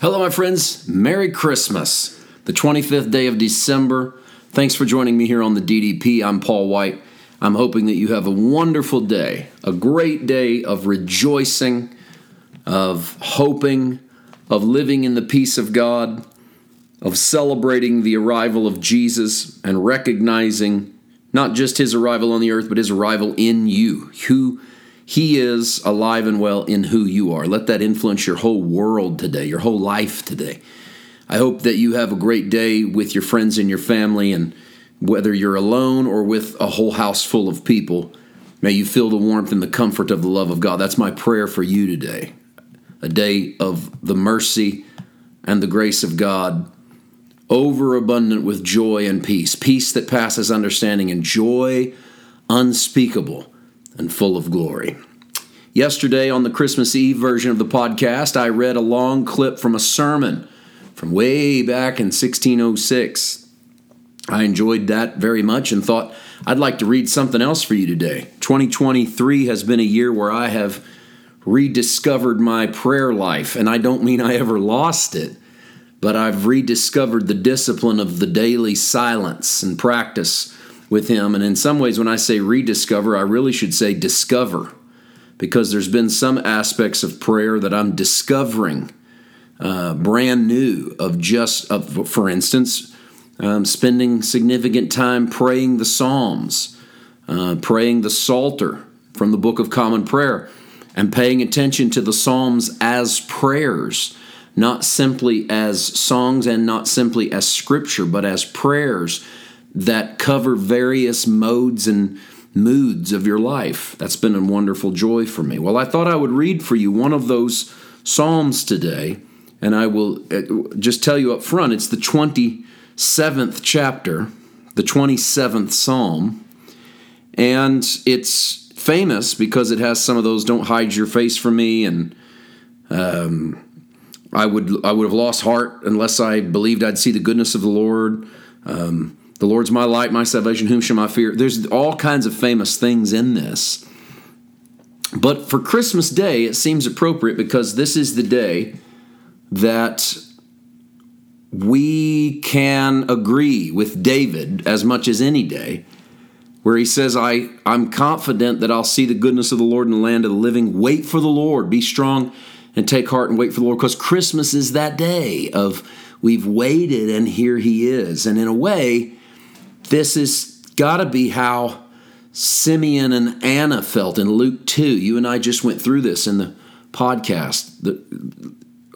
Hello, my friends. Merry Christmas. The 25th day of December. Thanks for joining me here on the DDP. I'm Paul White. I'm hoping that you have a wonderful day, a great day of rejoicing, of hoping, of living in the peace of God, of celebrating the arrival of Jesus and recognizing not just his arrival on the earth, but his arrival in you, who he is alive and well in who you are. Let that influence your whole world today, your whole life today. I hope that you have a great day with your friends and your family, and whether you're alone or with a whole house full of people, may you feel the warmth and the comfort of the love of God. That's my prayer for you today. A day of the mercy and the grace of God overabundant with joy and peace, peace that passes understanding, and joy unspeakable and full of glory. Yesterday, on the Christmas Eve version of the podcast, I read a long clip from a sermon from way back in 1606. I enjoyed that very much and thought I'd like to read something else for you today. 2023 has been a year where I have rediscovered my prayer life, and I don't mean I ever lost it but I've rediscovered the discipline of the daily silence and practice with Him. And in some ways, when I say rediscover, I really should say discover, because there's been some aspects of prayer that I'm discovering uh, brand new, of just, of, for instance, um, spending significant time praying the Psalms, uh, praying the Psalter from the Book of Common Prayer, and paying attention to the Psalms as prayers not simply as songs and not simply as scripture, but as prayers that cover various modes and moods of your life. That's been a wonderful joy for me. Well, I thought I would read for you one of those Psalms today, and I will uh, just tell you up front it's the 27th chapter, the 27th Psalm, and it's famous because it has some of those don't hide your face from me and um, I would I would have lost heart unless I believed I'd see the goodness of the Lord. Um, the Lord's my light, my salvation. Whom shall I fear? There's all kinds of famous things in this. But for Christmas Day, it seems appropriate because this is the day that we can agree with David as much as any day, where he says, I, I'm confident that I'll see the goodness of the Lord in the land of the living. Wait for the Lord, be strong and take heart and wait for the Lord because Christmas is that day of we've waited and here he is. And in a way, this has got to be how Simeon and Anna felt in Luke 2. You and I just went through this in the podcast the,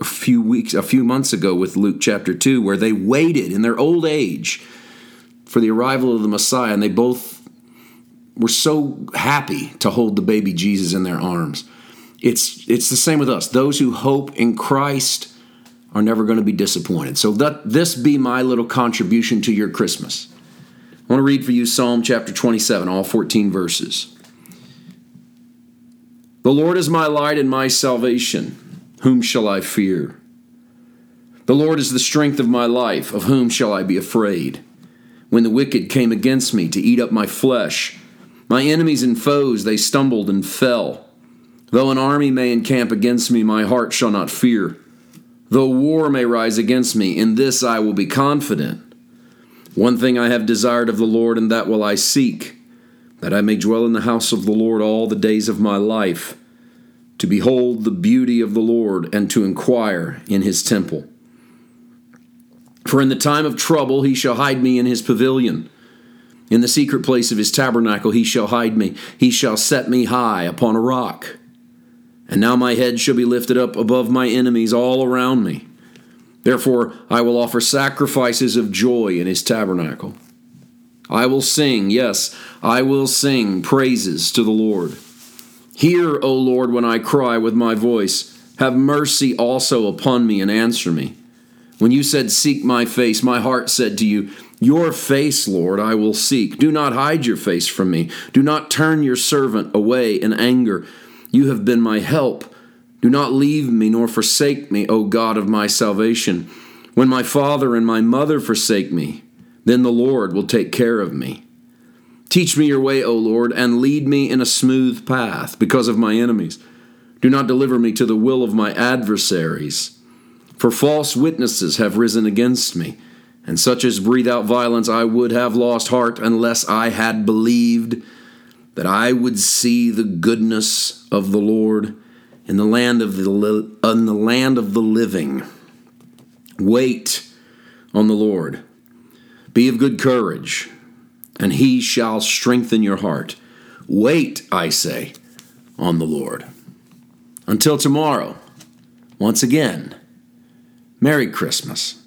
a few weeks, a few months ago with Luke chapter 2, where they waited in their old age for the arrival of the Messiah, and they both were so happy to hold the baby Jesus in their arms. It's it's the same with us. Those who hope in Christ are never going to be disappointed. So that this be my little contribution to your Christmas. I want to read for you Psalm chapter 27, all 14 verses. The Lord is my light and my salvation. Whom shall I fear? The Lord is the strength of my life. Of whom shall I be afraid? When the wicked came against me to eat up my flesh, my enemies and foes, they stumbled and fell. Though an army may encamp against me, my heart shall not fear. Though war may rise against me, in this I will be confident. One thing I have desired of the Lord, and that will I seek, that I may dwell in the house of the Lord all the days of my life, to behold the beauty of the Lord, and to inquire in his temple. For in the time of trouble he shall hide me in his pavilion. In the secret place of his tabernacle he shall hide me. He shall set me high upon a rock. And now my head shall be lifted up above my enemies all around me. Therefore, I will offer sacrifices of joy in his tabernacle. I will sing, yes, I will sing praises to the Lord. Hear, O Lord, when I cry with my voice. Have mercy also upon me and answer me. When you said, Seek my face, my heart said to you, Your face, Lord, I will seek. Do not hide your face from me. Do not turn your servant away in anger. You have been my help. Do not leave me nor forsake me, O God of my salvation. When my father and my mother forsake me, then the Lord will take care of me. Teach me your way, O Lord, and lead me in a smooth path because of my enemies. Do not deliver me to the will of my adversaries For false witnesses have risen against me, and such as breathe out violence, I would have lost heart unless I had believed that I would see the goodness of the Lord in the land of the, in the land of the living. Wait on the Lord. Be of good courage, and he shall strengthen your heart. Wait, I say, on the Lord. Until tomorrow, once again, Merry Christmas.